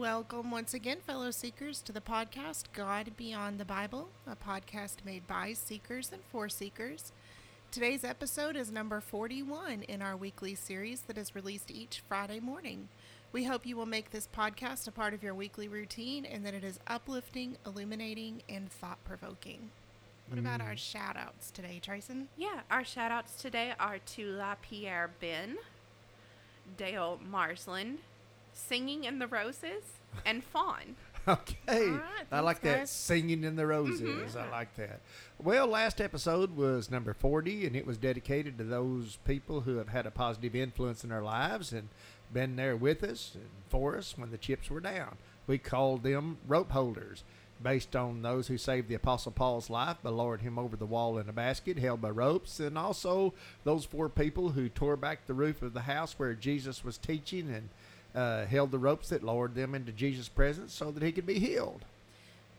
Welcome once again, fellow seekers, to the podcast God Beyond the Bible, a podcast made by seekers and for seekers. Today's episode is number 41 in our weekly series that is released each Friday morning. We hope you will make this podcast a part of your weekly routine and that it is uplifting, illuminating, and thought provoking. What about mm. our shout outs today, Trayson? Yeah, our shout outs today are to La Pierre Ben, Dale Marsland, Singing in the Roses, and Fawn. Okay. Right, I like that. Singing in the Roses. Mm-hmm. I like that. Well, last episode was number 40, and it was dedicated to those people who have had a positive influence in our lives and been there with us and for us when the chips were down. We called them rope holders, based on those who saved the Apostle Paul's life by lowering him over the wall in a basket held by ropes, and also those four people who tore back the roof of the house where Jesus was teaching and uh, held the ropes that lowered them into Jesus' presence so that he could be healed.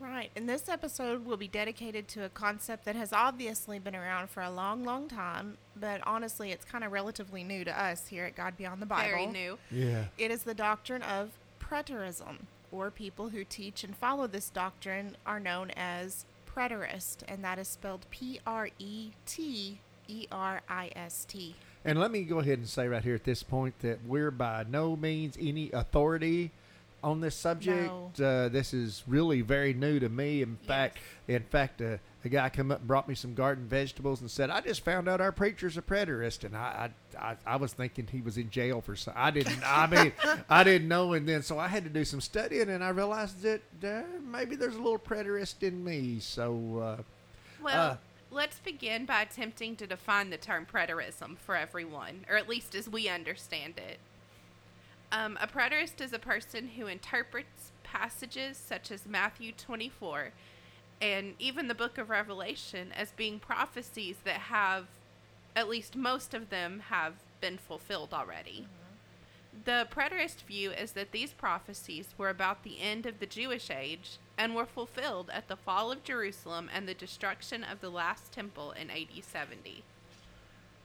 Right, and this episode will be dedicated to a concept that has obviously been around for a long, long time, but honestly, it's kind of relatively new to us here at God Beyond the Bible. Very new. Yeah. It is the doctrine of preterism, or people who teach and follow this doctrine are known as preterist, and that is spelled P R E T E R I S T. And let me go ahead and say right here at this point that we're by no means any authority on this subject. Uh, this is really very new to me. In fact, in fact, uh, a guy come up and brought me some garden vegetables and said, "I just found out our preacher's a preterist," and I, I, I, I was thinking he was in jail for some. I didn't. I mean, I didn't know, and then so I had to do some studying, and I realized that uh, maybe there's a little preterist in me. So. Uh, Well, Uh, let's begin by attempting to define the term preterism for everyone, or at least as we understand it. Um, a preterist is a person who interprets passages such as Matthew 24 and even the book of Revelation as being prophecies that have, at least most of them, have been fulfilled already. The preterist view is that these prophecies were about the end of the Jewish age and were fulfilled at the fall of Jerusalem and the destruction of the last temple in AD 70.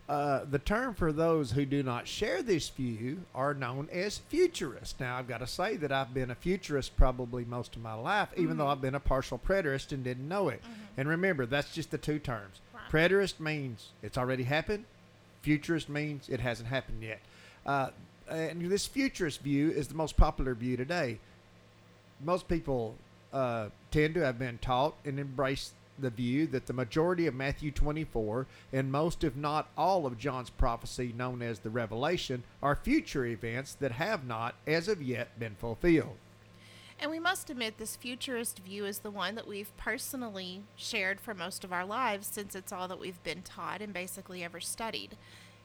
Uh, the term for those who do not share this view are known as futurists. Now, I've got to say that I've been a futurist probably most of my life, even though I've been a partial preterist and didn't know it. And remember, that's just the two terms. Right. Preterist means it's already happened, futurist means it hasn't happened yet. Uh, and this futurist view is the most popular view today. Most people uh, tend to have been taught and embraced the view that the majority of Matthew 24 and most, if not all, of John's prophecy, known as the Revelation, are future events that have not, as of yet, been fulfilled. And we must admit, this futurist view is the one that we've personally shared for most of our lives since it's all that we've been taught and basically ever studied.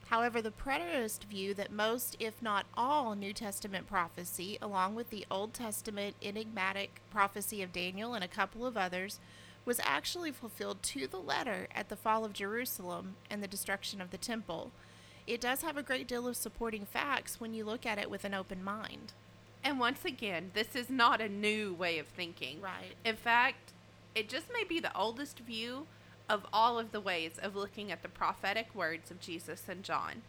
However, the preterist view that most, if not all, New Testament prophecy, along with the Old Testament enigmatic prophecy of Daniel and a couple of others, was actually fulfilled to the letter at the fall of Jerusalem and the destruction of the temple. It does have a great deal of supporting facts when you look at it with an open mind. And once again, this is not a new way of thinking. Right. In fact, it just may be the oldest view of all of the ways of looking at the prophetic words of Jesus and John.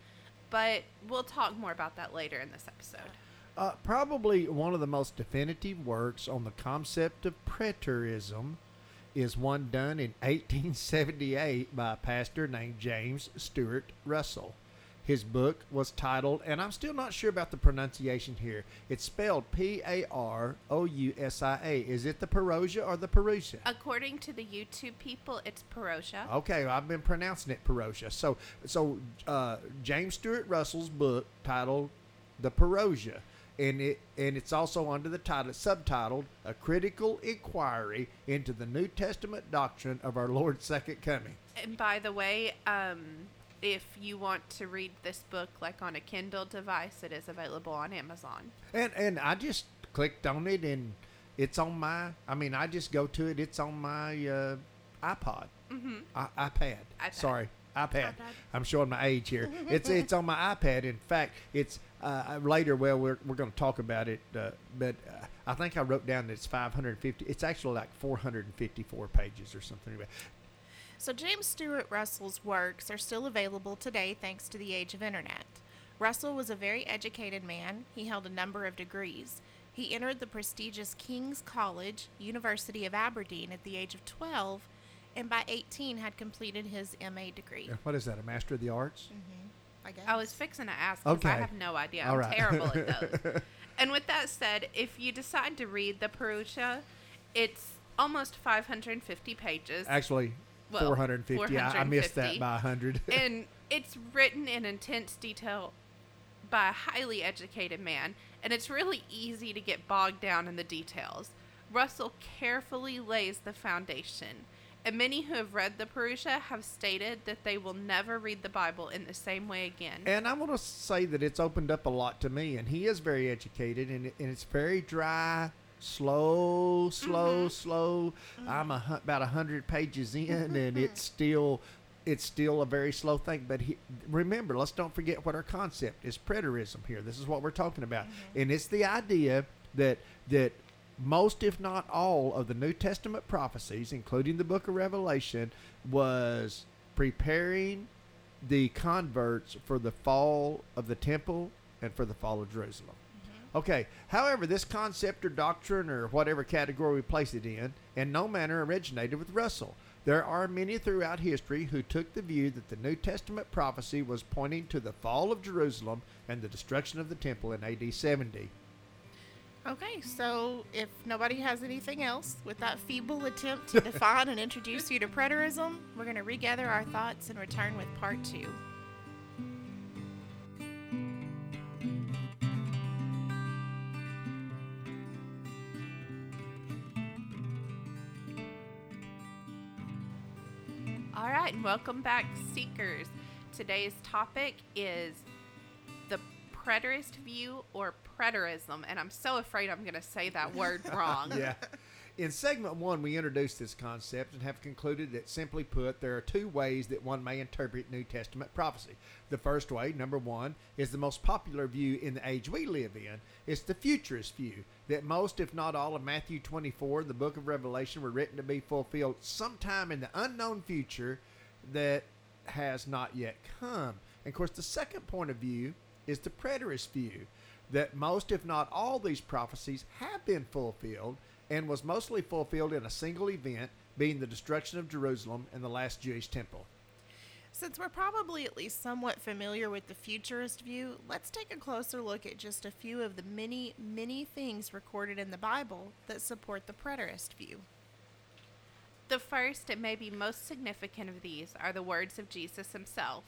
But we'll talk more about that later in this episode. Uh, probably one of the most definitive works on the concept of preterism is one done in 1878 by a pastor named James Stuart Russell. His book was titled, and I'm still not sure about the pronunciation here. It's spelled P A R O U S I A. Is it the Perosia or the Perusia? According to the YouTube people, it's Perosia. Okay, I've been pronouncing it Perosia. So, so uh, James Stuart Russell's book titled "The Perosia," and it and it's also under the title subtitled "A Critical Inquiry into the New Testament Doctrine of Our Lord's Second Coming." And by the way, um, if you want to read this book like on a Kindle device, it is available on Amazon. And and I just clicked on it, and it's on my. I mean, I just go to it. It's on my uh, iPod, Mm-hmm. I, iPad. iPad. Sorry, iPad. iPad. I'm showing my age here. it's it's on my iPad. In fact, it's uh, later. Well, we're we're going to talk about it, uh, but uh, I think I wrote down that it's 550. It's actually like 454 pages or something. So, James Stuart Russell's works are still available today thanks to the age of internet. Russell was a very educated man. He held a number of degrees. He entered the prestigious King's College, University of Aberdeen, at the age of 12, and by 18 had completed his MA degree. What is that? A Master of the Arts? Mm-hmm, I guess. I was fixing to ask because Okay. I have no idea. All I'm right. terrible at those. and with that said, if you decide to read the Perusia, it's almost 550 pages. Actually, Well, 450. I, I missed that 450. by 100. and it's written in intense detail by a highly educated man, and it's really easy to get bogged down in the details. Russell carefully lays the foundation, and many who have read the Perusia have stated that they will never read the Bible in the same way again. And I want to say that it's opened up a lot to me, and he is very educated, and, and it's very dry, slow, slow, mm-hmm. slow. I'm a, about a hundred pages in, and mm-hmm. it's still, it's still a very slow thing. But he, remember, let's don't forget what our concept is: preterism. Here, this is what we're talking about, mm-hmm. and it's the idea that that most, if not all, of the New Testament prophecies, including the Book of Revelation, was preparing the converts for the fall of the temple and for the fall of Jerusalem. Okay. However, this concept or doctrine or whatever category we place it in, in no manner originated with Russell. There are many throughout history who took the view that the New Testament prophecy was pointing to the fall of Jerusalem and the destruction of the temple in AD 70. Okay, so if nobody has anything else, with that feeble attempt to define and introduce you to preterism, we're going to regather our thoughts and return with part two. Right, and welcome back, Seekers. Today's topic is the preterist view or preterism, and I'm so afraid I'm going to say that word wrong. yeah. In segment one, we introduced this concept and have concluded that, simply put, there are two ways that one may interpret New Testament prophecy. The first way, number one, is the most popular view in the age we live in. It's the futurist view that most, if not all, of Matthew 24 and the book of Revelation were written to be fulfilled sometime in the unknown future that has not yet come. And of course, the second point of view is the preterist view that most, if not all, these prophecies have been fulfilled and was mostly fulfilled in a single event, being the destruction of Jerusalem and the last Jewish temple. Since we're probably at least somewhat familiar with the futurist view, let's take a closer look at just a few of the many, many things recorded in the Bible that support the preterist view. The first and maybe most significant of these are the words of Jesus himself.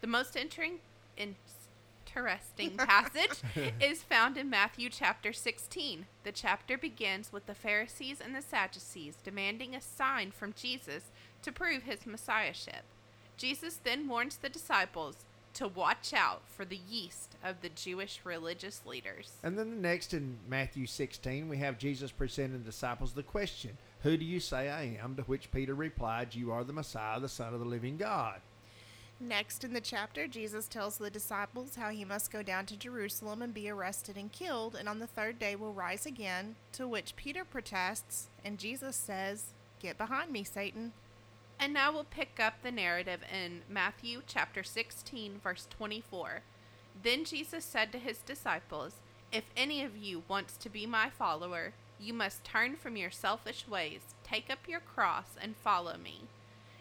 The most entering, interesting passage is found in Matthew chapter 16. The chapter begins with the Pharisees and the Sadducees demanding a sign from Jesus to prove his messiahship. Jesus then warns the disciples to watch out for the yeast of the Jewish religious leaders. And then the next in Matthew 16, we have Jesus presenting the disciples the question, Who do you say I am? To which Peter replied, You are the Messiah, the Son of the living God. Next in the chapter, Jesus tells the disciples how he must go down to Jerusalem and be arrested and killed, and on the third day will rise again. To which Peter protests, and Jesus says, Get behind me, Satan. And now we'll pick up the narrative in Matthew chapter 16, verse 24. Then Jesus said to his disciples, If any of you wants to be my follower, you must turn from your selfish ways, take up your cross, and follow me.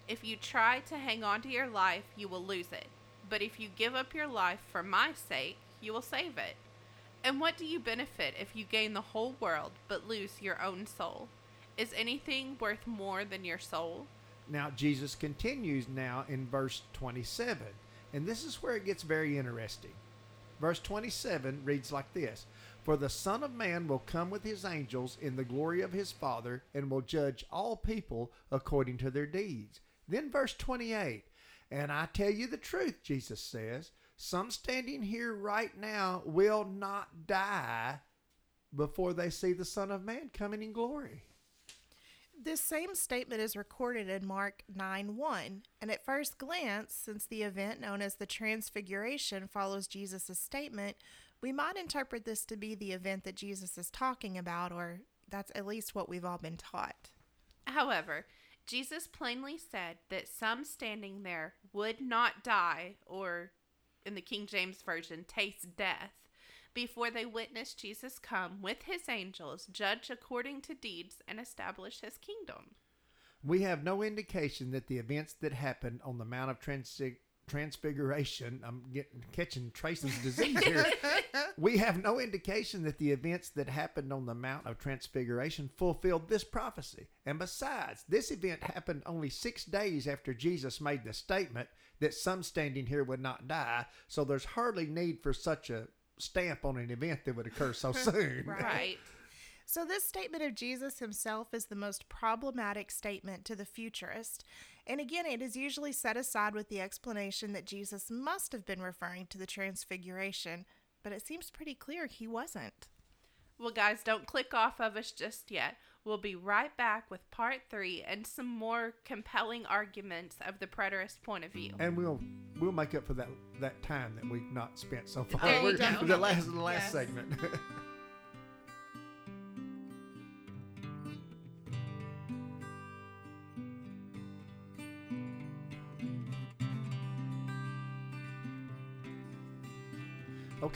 If you try to hang on to your life, you will lose it. But if you give up your life for my sake, you will save it. And what do you benefit if you gain the whole world but lose your own soul? Is anything worth more than your soul? Now, Jesus continues now in verse 27, and this is where it gets very interesting. Verse 27 reads like this For the Son of Man will come with his angels in the glory of his Father, and will judge all people according to their deeds. Then, verse 28 And I tell you the truth, Jesus says, some standing here right now will not die before they see the Son of Man coming in glory. This same statement is recorded in Mark 9 1. And at first glance, since the event known as the Transfiguration follows Jesus' statement, we might interpret this to be the event that Jesus is talking about, or that's at least what we've all been taught. However, Jesus plainly said that some standing there would not die, or in the King James Version, taste death, before they witness Jesus come with his angels, judge according to deeds, and establish his kingdom. We have no indication that the events that happened on the Mount of Transig- Transfiguration, I'm getting catching Tracy's disease here. we have no indication that the events that happened on the Mount of Transfiguration fulfilled this prophecy. And besides, this event happened only six days after Jesus made the statement that some standing here would not die. So there's hardly need for such a stamp on an event that would occur so soon. Right. So, this statement of Jesus himself is the most problematic statement to the futurist. And again, it is usually set aside with the explanation that Jesus must have been referring to the Transfiguration, but it seems pretty clear he wasn't. Well, guys, don't click off of us just yet. We'll be right back with part three and some more compelling arguments of the preterist point of view. And we'll we'll make up for that that time that we've not spent so far. Oh, there you We're- go. The last the last Yes. segment.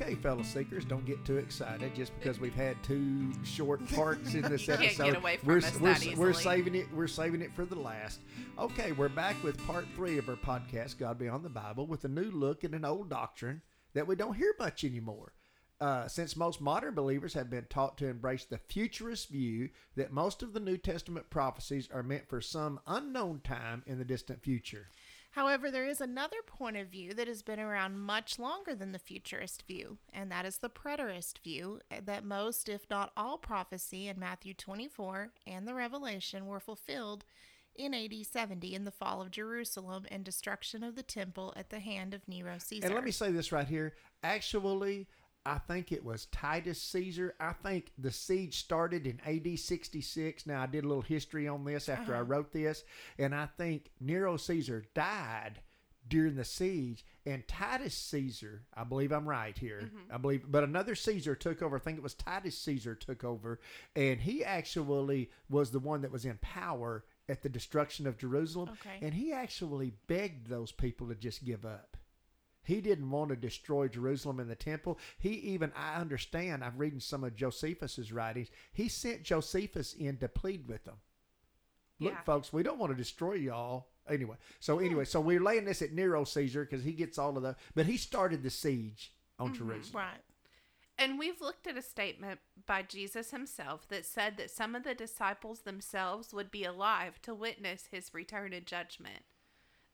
Okay, fellow seekers, don't get too excited just because we've had two short parts in this episode. get away from we're, we're, we're saving it. We're saving it for the last. Okay, we're back with part three of our podcast, God Beyond the Bible, with a new look at an old doctrine that we don't hear much anymore. Uh, since most modern believers have been taught to embrace the futurist view that most of the New Testament prophecies are meant for some unknown time in the distant future. However, there is another point of view that has been around much longer than the futurist view, and that is the preterist view eh, that most, if not all, prophecy in Matthew 24 and the Revelation were fulfilled in AD 70 in the fall of Jerusalem and destruction of the temple at the hand of Nero Caesar. And let me say this right here. Actually, I think it was Titus Caesar. I think the siege started in AD 66. Now, I did a little history on this after I uh-huh. wrote this, and I think Nero Caesar died during the siege, and Titus Caesar, I believe I'm right here. Mm-hmm. I believe, but another Caesar took over. I think it was Titus Caesar took over, and he actually was the one that was in power at the destruction of Jerusalem, Okay. and he actually begged those people to just give up. He didn't want to destroy Jerusalem and the temple. He even, I understand, I'm reading some of Josephus's writings. He sent Josephus in to plead with them. Look, Yeah. folks, we don't want to destroy y'all. Anyway, so anyway, so we're laying this at Nero Caesar because he gets all of the, but he started the siege on mm-hmm. Jerusalem. right. And we've looked at a statement by Jesus himself that said that some of the disciples themselves would be alive to witness his return and judgment.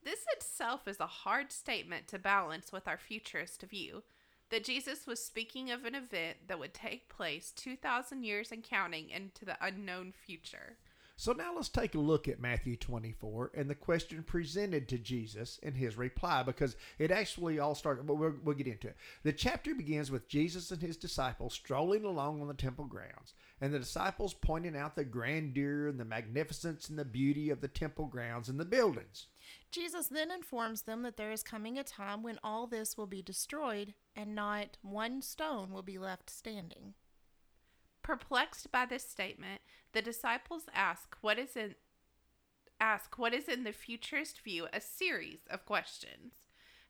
This itself is a hard statement to balance with our futurist view that Jesus was speaking of an event that would take place 2,000 years and counting into the unknown future. So now let's take a look at Matthew 24 and the question presented to Jesus and his reply because it actually all started, but we'll, we'll get into it. The chapter begins with Jesus and his disciples strolling along on the temple grounds, and the disciples pointing out the grandeur and the magnificence and the beauty of the temple grounds and the buildings. Jesus then informs them that there is coming a time when all this will be destroyed and not one stone will be left standing. Perplexed by this statement, the disciples ask what is in ask what is in the futurist view a series of questions.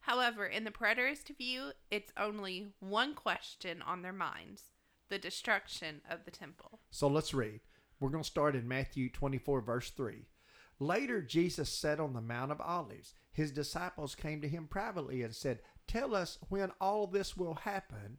However, in the preterist view, it's only one question on their minds. the destruction of the temple. So let's read. We're going to start in Matthew 24, verse 3. Later, Jesus sat on the Mount of Olives. His disciples came to him privately and said, Tell us when all this will happen.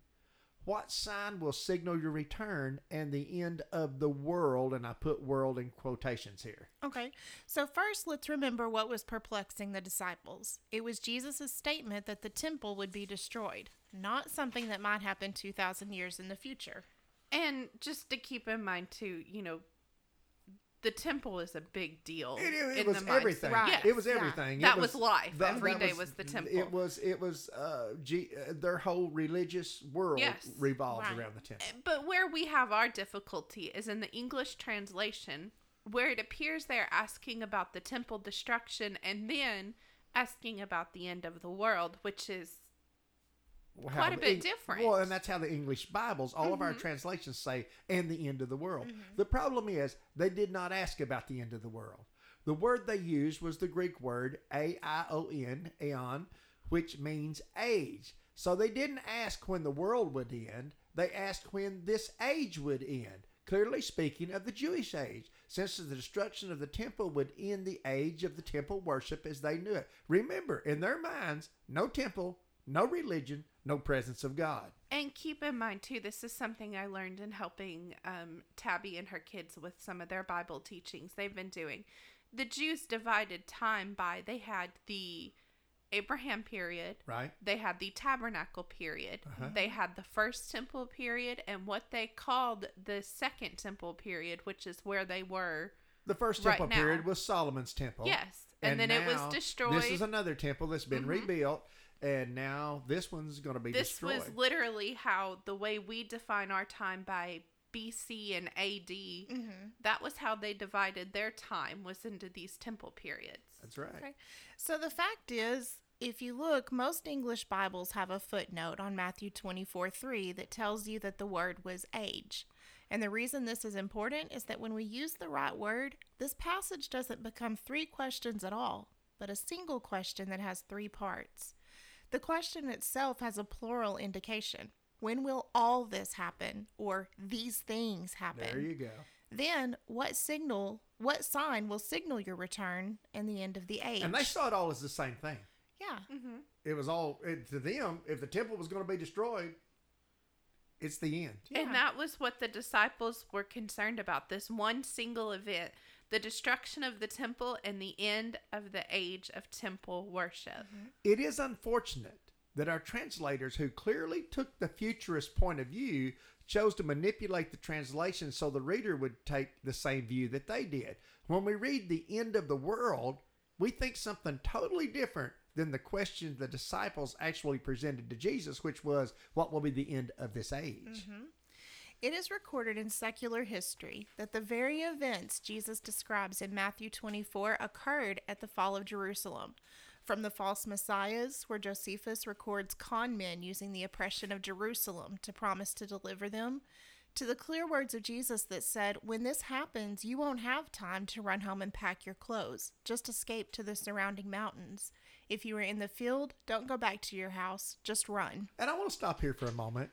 What sign will signal your return and the end of the world? And I put world in quotations here. Okay, so first let's remember what was perplexing the disciples. It was Jesus' statement that the temple would be destroyed, not something that might happen 2,000 years in the future. And just to keep in mind too, you know, the temple is a big deal. It, it in was everything. Right. Yes. It was everything. It That was life. that- Every day was the temple. It was. It was. Uh, G, uh, their whole religious world Yes. revolves Right. around the temple. But where we have our difficulty is in the English translation, where it appears they're asking about the temple destruction and then asking about the end of the world, which is Well, Quite a bit Eng- different. Mm-hmm. Well, and that's how the English Bibles, all of our translations say, "and the end of the world." Mm-hmm. The problem is they did not ask about the end of the world. The word they used was the Greek word a i o n, aeon, which means age. So they didn't ask when the world would end. They asked when this age would end. Clearly speaking of the Jewish age, since the destruction of the temple would end the age of the temple worship as they knew it. Remember, in their minds, no temple, no religion, no presence of God. And keep in mind too, this is something I learned in helping um, Tabby and her kids with some of their Bible teachings they've been doing. The Jews divided time by they had the Abraham period, Right? they had the tabernacle period, Uh-huh. they had the first temple period, and what they called the second temple period, which is where they were. The first Right temple now. period was Solomon's temple. Yes, and, then it was destroyed. This is another temple that's been Mhm. rebuilt, and now this one's going to be destroyed. this destroyed. was literally how the way we define our time by BC and AD. Mm-hmm. That was how they divided their time was into these temple periods. That's right. Okay. So the fact is, if you look, most English Bibles have a footnote on Matthew 24 3 that tells you that the word was age. And the reason this is important is that when we use the right word, this passage doesn't become three questions at all, but a single question that has three parts. The question itself has a plural indication. When will all this happen? Or these things happen? There you go. Then, what signal, what sign will signal your return and the end of the age? And they saw it all as the same thing. yeah. Mm-hmm. It was all it, to them. If the temple was going to be destroyed, it's the end. Yeah. And that was what the disciples were concerned about this one single event the destruction of the temple and the end of the age of temple worship. It is unfortunate that our translators, who clearly took the futurist point of view, chose to manipulate the translation so the reader would take the same view that they did. When we read the end of the world, we think something totally different than the question the disciples actually presented to Jesus, which was, What will be the end of this age? Mm-hmm. It is recorded in secular history that the very events Jesus describes in Matthew 24 occurred at the fall of Jerusalem. From the false messiahs, where Josephus records con men using the oppression of Jerusalem to promise to deliver them, to the clear words of Jesus that said, When this happens, you won't have time to run home and pack your clothes. Just escape to the surrounding mountains. If you are in the field, don't go back to your house, just run. And I want to stop here for a moment.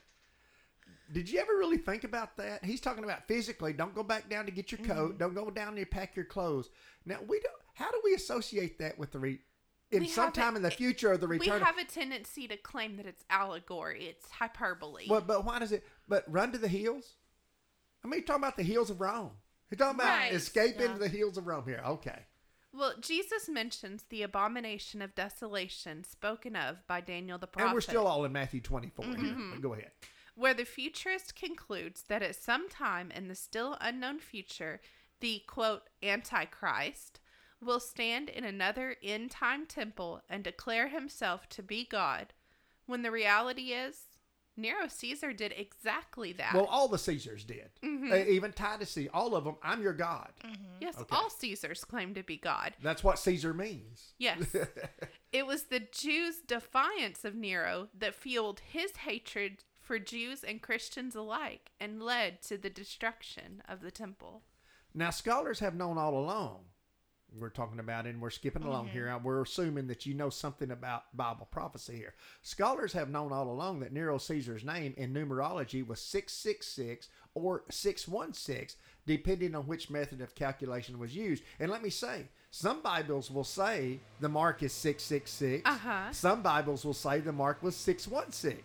Did you ever really think about that? He's talking about physically. Don't go back down to get your coat. Mm-hmm. Don't go down there to pack your clothes. Now we don't. How do we associate that with the re, in We sometime it- in the future of the return? We have a tendency to claim that it's allegory, it's hyperbole. Well, but why does it? But run to the hills. I mean, you're talking about the hills of Rome. You're talking about Right. escape Yeah. into the hills of Rome here. Okay. Well, Jesus mentions the abomination of desolation spoken of by Daniel the prophet. And we're still all in Matthew 24 here. Mm-hmm. But Go ahead. Where the futurist concludes that at some time in the still unknown future, the quote Antichrist will stand in another end time temple and declare himself to be God, when the reality is Nero Caesar did exactly that. Well, all the Caesars did. Mm-hmm. Uh, even Titus, all of them. I'm your God. yes, okay. all Caesars claim to be God. That's what Caesar means. Yes. it was the Jews' defiance of Nero that fueled his hatred for Jews and Christians alike and led to the destruction of the temple. Now, scholars have known all along we're talking about, and we're skipping along here. Uh, We're assuming that you know something about Bible prophecy here. Scholars have known all along that Nero Caesar's name in numerology was 666 or 616, depending on which method of calculation was used. And let me say, some Bibles will say the mark is 666. Uh-huh. Some Bibles will say the mark was 616.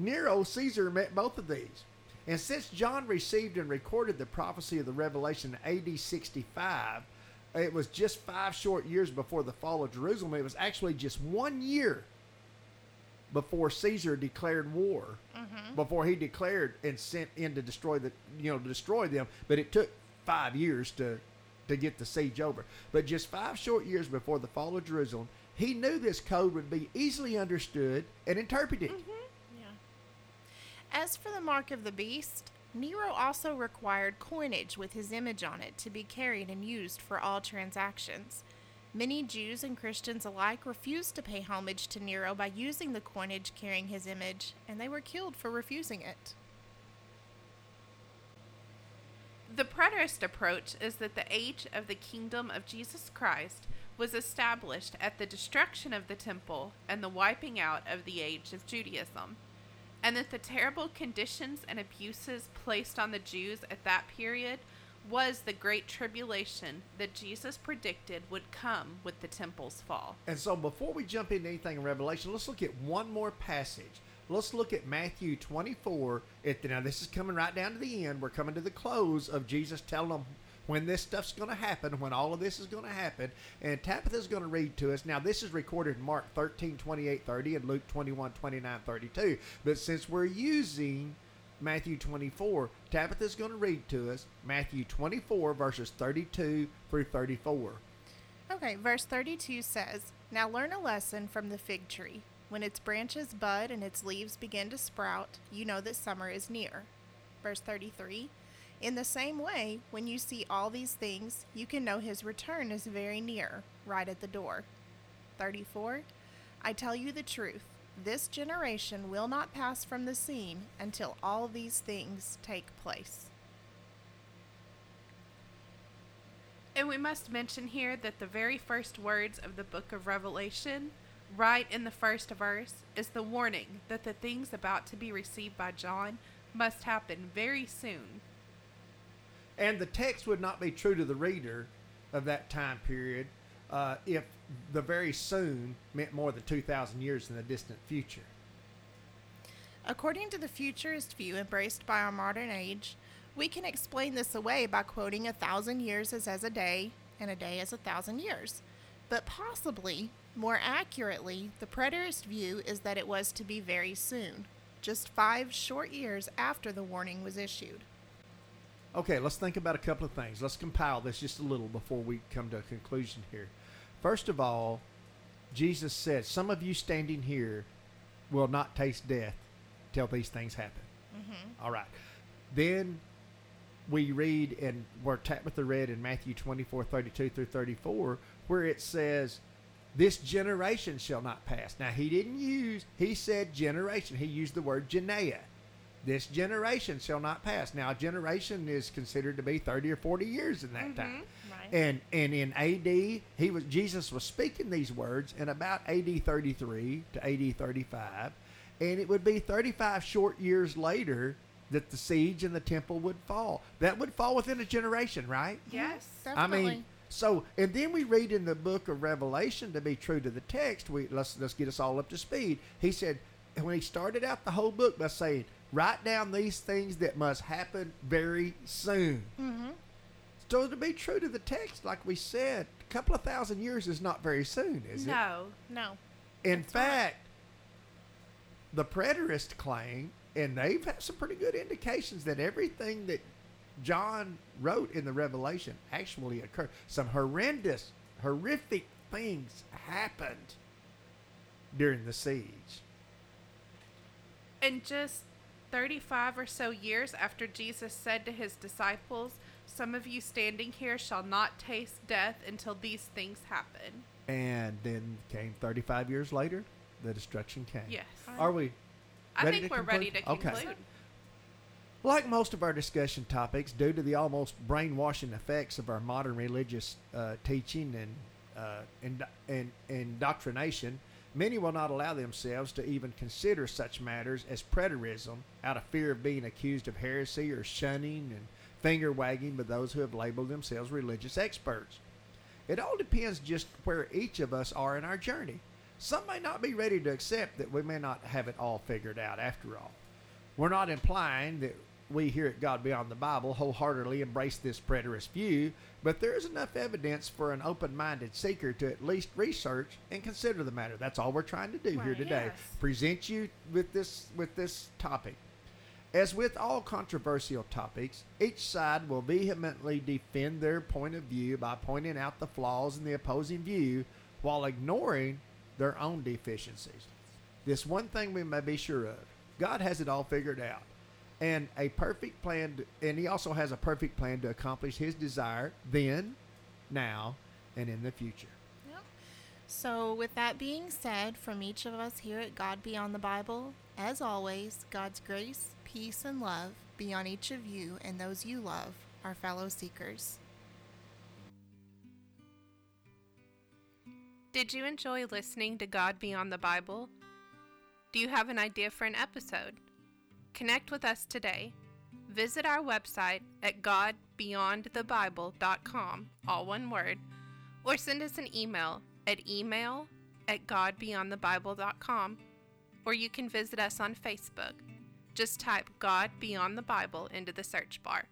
Nero Caesar met both of these. And since John received and recorded the prophecy of the Revelation in AD 65, it was just five short years before the fall of Jerusalem. It was actually just one year before Caesar declared war, mm-hmm. before he declared and sent in to destroy the, you know, to destroy them. But it took five years to to get the siege over. But just five short years before the fall of Jerusalem, he knew this code would be easily understood and interpreted. Yeah. As for the mark of the beast, Nero also required coinage with his image on it to be carried and used for all transactions. Many Jews and Christians alike refused to pay homage to Nero by using the coinage carrying his image, and they were killed for refusing it. The preterist approach is that the age of the kingdom of Jesus Christ was established at the destruction of the temple and the wiping out of the age of Judaism, and that the terrible conditions and abuses placed on the Jews at that period was the great tribulation that Jesus predicted would come with the temple's fall. And so, before we jump into anything in Revelation, let's look at one more passage. Let's look at Matthew 24. At the, now, this is coming right down to the end. We're coming to the close of Jesus telling them when this stuff's going to happen, when all of this is going to happen. And Tabitha's going to read to us. Now, this is recorded in Mark 13, 28, 30, and Luke 21, 29, 32. But since we're using Matthew 24, Tabitha's going to read to us Matthew 24, verses 32 through 34. Okay, verse 32 says, Now learn a lesson from the fig tree. When its branches bud and its leaves begin to sprout, you know that summer is near. Verse 33 In the same way, when you see all these things, you can know his return is very near, right at the door. 34 I tell you the truth, this generation will not pass from the scene until all these things take place. And we must mention here that the very first words of the book of Revelation, right in the first verse, is the warning that the things about to be received by John must happen very soon. And the text would not be true to the reader of that time period uh, if the very soon meant more than 2,000 years in the distant future. According to the futurist view embraced by our modern age, we can explain this away by quoting a thousand years as, as a day and a day as a thousand years. But possibly, more accurately, the preterist view is that it was to be very soon, just five short years after the warning was issued. Okay, let's think about a couple of things. Let's compile this just a little before we come to a conclusion here. First of all, Jesus said, Some of you standing here will not taste death till these things happen. Mm-hmm. All right. Then we read in where Tabitha read in Matthew 24, 32 through 34, where it says, This generation shall not pass. Now, he didn't use, he said generation. He used the word genea. This generation shall not pass. Now, a generation is considered to be 30 or 40 years in that time. Mm-hmm, right. And and in AD, he was Jesus was speaking these words in about AD 33 to AD 35, and it would be 35 short years later that the siege and the temple would fall. That would fall within a generation, right? Yes. Definitely. I mean, so and then we read in the book of Revelation to be true to the text. We let's let's get us all up to speed. He said when he started out the whole book by saying, "Write down these things that must happen very soon." hmm So to be true to the text, like we said, a couple of thousand years is not very soon, is it? No. No. In that's right. fact, the preterist claim, and they've had some pretty good indications that everything that John wrote in the Revelation actually occurred. Some horrendous, horrific things happened during the siege. And just 35 or so years after Jesus said to his disciples, Some of you standing here shall not taste death until these things happen. And then came 35 years later, the destruction came. Yes. Are we? I Ready think to we're ready to conclude? Okay. Like most of our discussion topics, due to the almost brainwashing effects of our modern religious uh, teaching and, uh, and, and indoctrination, many will not allow themselves to even consider such matters as preterism out of fear of being accused of heresy or shunning and finger wagging by those who have labeled themselves religious experts. It all depends just where each of us are in our journey. Some may not be ready to accept that we may not have it all figured out after all. We're not implying that we here at God Beyond the Bible wholeheartedly embrace this preterist view, but there is enough evidence for an open minded seeker to at least research and consider the matter. That's all we're trying to do here today. Yes. Present you with this with this topic. As with all controversial topics, each side will vehemently defend their point of view by pointing out the flaws in the opposing view while ignoring their own deficiencies. This one thing we may be sure of God has it all figured out. And a perfect plan, to, and He also has a perfect plan to accomplish His desire then, now, and in the future. Yep. So, with that being said, from each of us here at God Beyond the Bible, as always, God's grace, peace, and love be on each of you and those you love, our fellow seekers. Did you enjoy listening to God Beyond the Bible? Do you have an idea for an episode? Connect with us today. Visit our website at godbeyondthebible.com, all one word, or send us an email at email at godbeyondthebible.com, or you can visit us on Facebook. Just type God Beyond the Bible into the search bar.